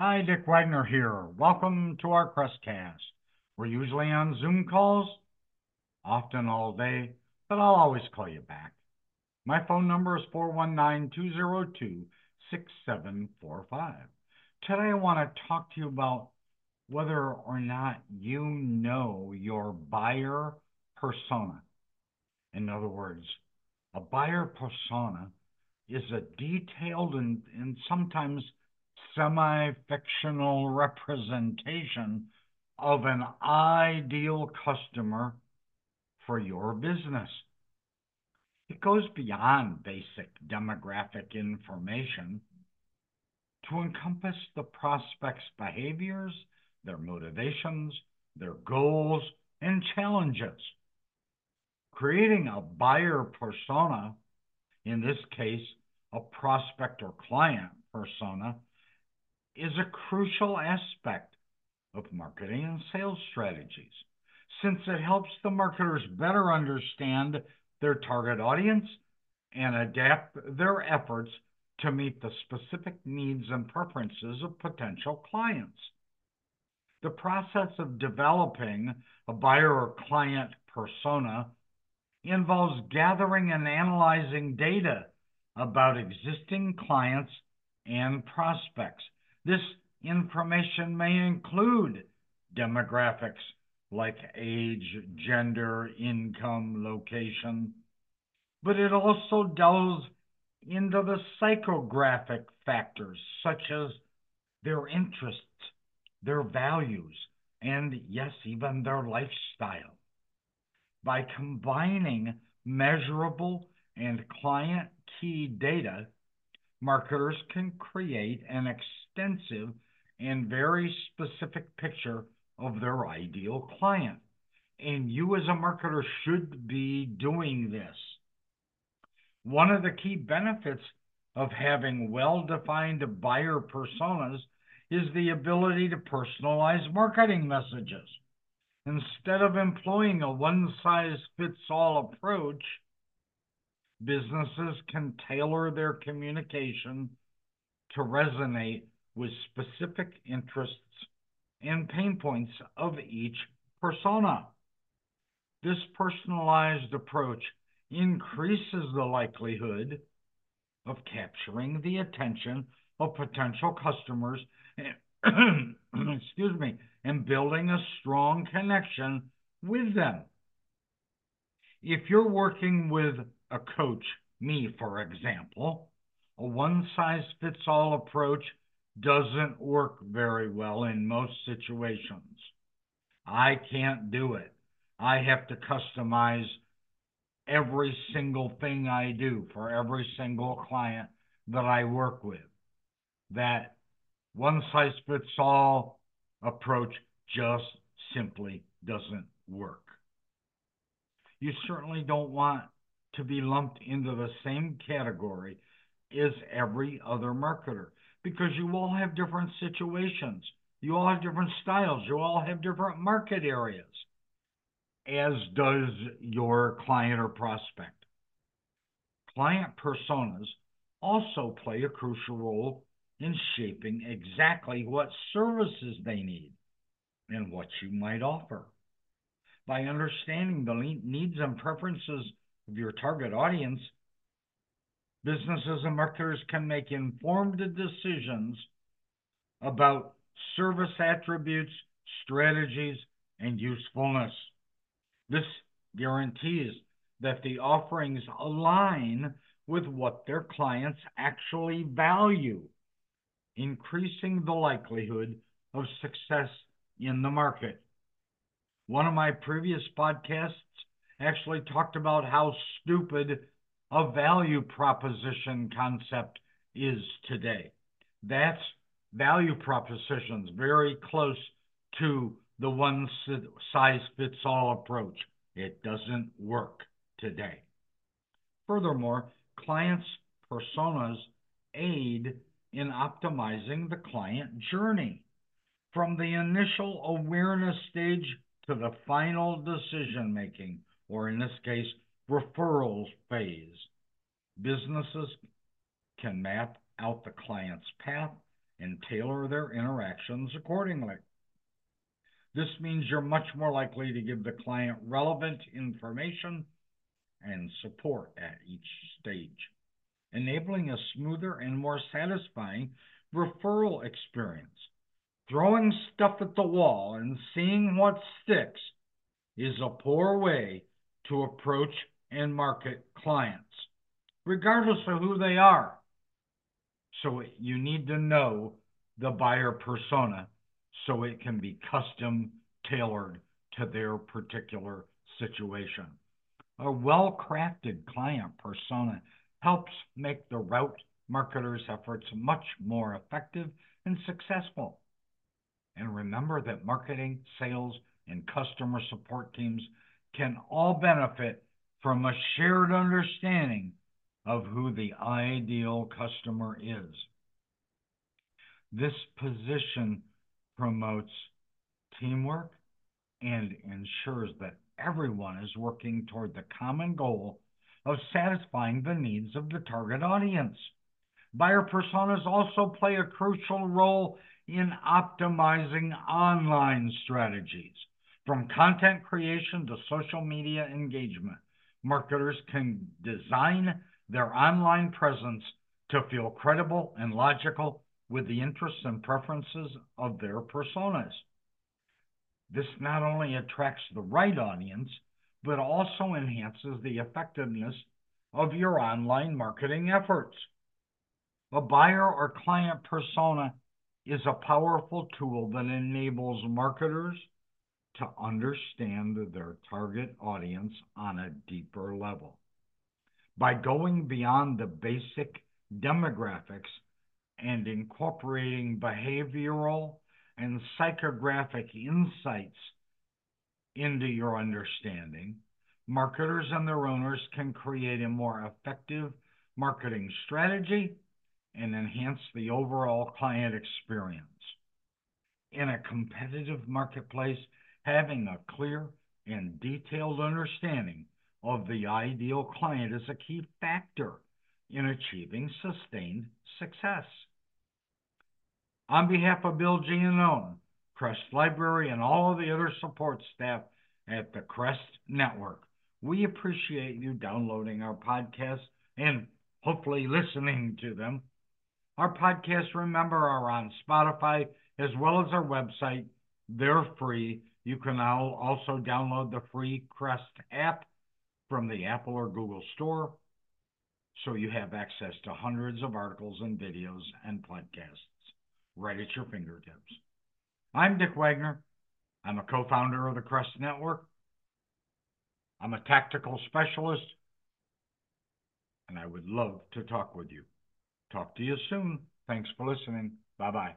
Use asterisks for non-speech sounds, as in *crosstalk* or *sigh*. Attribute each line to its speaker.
Speaker 1: Hi, Dick Wagner here. Welcome to our Crestcast. We're usually on Zoom calls, often all day, but I'll always call you back. My phone number is 419-202-6745. Today I want to talk to you about whether or not you know your buyer persona. In other words, a buyer persona is a detailed and, and sometimes semi-fictional representation of an ideal customer for your business. It goes beyond basic demographic information to encompass the prospect's behaviors, their motivations, their goals, and challenges. Creating a buyer persona, in this case, a prospect or client persona, is a crucial aspect of marketing and sales strategies since it helps the marketers better understand their target audience and adapt their efforts to meet the specific needs and preferences of potential clients. The process of developing a buyer or client persona involves gathering and analyzing data about existing clients and prospects. This information may include demographics like age, gender, income, location, but it also delves into the psychographic factors such as their interests, their values, and yes, even their lifestyle. By combining measurable and client key data, marketers can create an extensive and very specific picture of their ideal client. And you, as a marketer, should be doing this. One of the key benefits of having well defined buyer personas is the ability to personalize marketing messages. Instead of employing a one size fits all approach, businesses can tailor their communication to resonate with specific interests and pain points of each persona. This personalized approach increases the likelihood of capturing the attention of potential customers *clears throat* excuse me and building a strong connection with them. If you're working with a coach, me for example, a one size fits all approach doesn't work very well in most situations. I can't do it. I have to customize every single thing I do for every single client that I work with. That one size fits all approach just simply doesn't work. You certainly don't want to be lumped into the same category as every other marketer because you all have different situations. You all have different styles. You all have different market areas, as does your client or prospect. Client personas also play a crucial role in shaping exactly what services they need and what you might offer. By understanding the needs and preferences of your target audience, businesses and marketers can make informed decisions about service attributes, strategies, and usefulness. This guarantees that the offerings align with what their clients actually value, increasing the likelihood of success in the market. One of my previous podcasts actually talked about how stupid a value proposition concept is today. That's value propositions very close to the one size fits all approach. It doesn't work today. Furthermore, clients' personas aid in optimizing the client journey from the initial awareness stage to the final decision making, or in this case, referrals phase. Businesses can map out the client's path and tailor their interactions accordingly. This means you're much more likely to give the client relevant information and support at each stage, enabling a smoother and more satisfying referral experience. Throwing stuff at the wall and seeing what sticks is a poor way to approach and market clients, regardless of who they are. So you need to know the buyer persona so it can be custom tailored to their particular situation. A well crafted client persona helps make the route marketer's efforts much more effective and successful. And remember that marketing, sales, and customer support teams can all benefit from a shared understanding of who the ideal customer is. This position promotes teamwork and ensures that everyone is working toward the common goal of satisfying the needs of the target audience. Buyer personas also play a crucial role in optimizing online strategies. From content creation to social media engagement, marketers can design their online presence to feel credible and logical with the interests and preferences of their personas. This not only attracts the right audience, but also enhances the effectiveness of your online marketing efforts. A buyer or client persona is a powerful tool that enables marketers to understand their target audience on a deeper level. By going beyond the basic demographics and incorporating behavioral and psychographic insights into your understanding, marketers and their owners can create a more effective marketing strategy and enhance the overall client experience. In a competitive marketplace, having a clear and detailed understanding of the ideal client is a key factor in achieving sustained success. On behalf of Bill Giannone, Crest Library, and all of the other support staff at the Crest Network, we appreciate you downloading our podcasts and hopefully listening to them. Our podcasts, remember, are on Spotify as well as our website. They're free. You can now also download the free Crest app from the Apple or Google Store so you have access to hundreds of articles and videos and podcasts right at your fingertips. I'm Dick Wagner. I'm a co founder of the Crest Network. I'm a tactical specialist, and I would love to talk with you. Talk to you soon. Thanks for listening. Bye bye.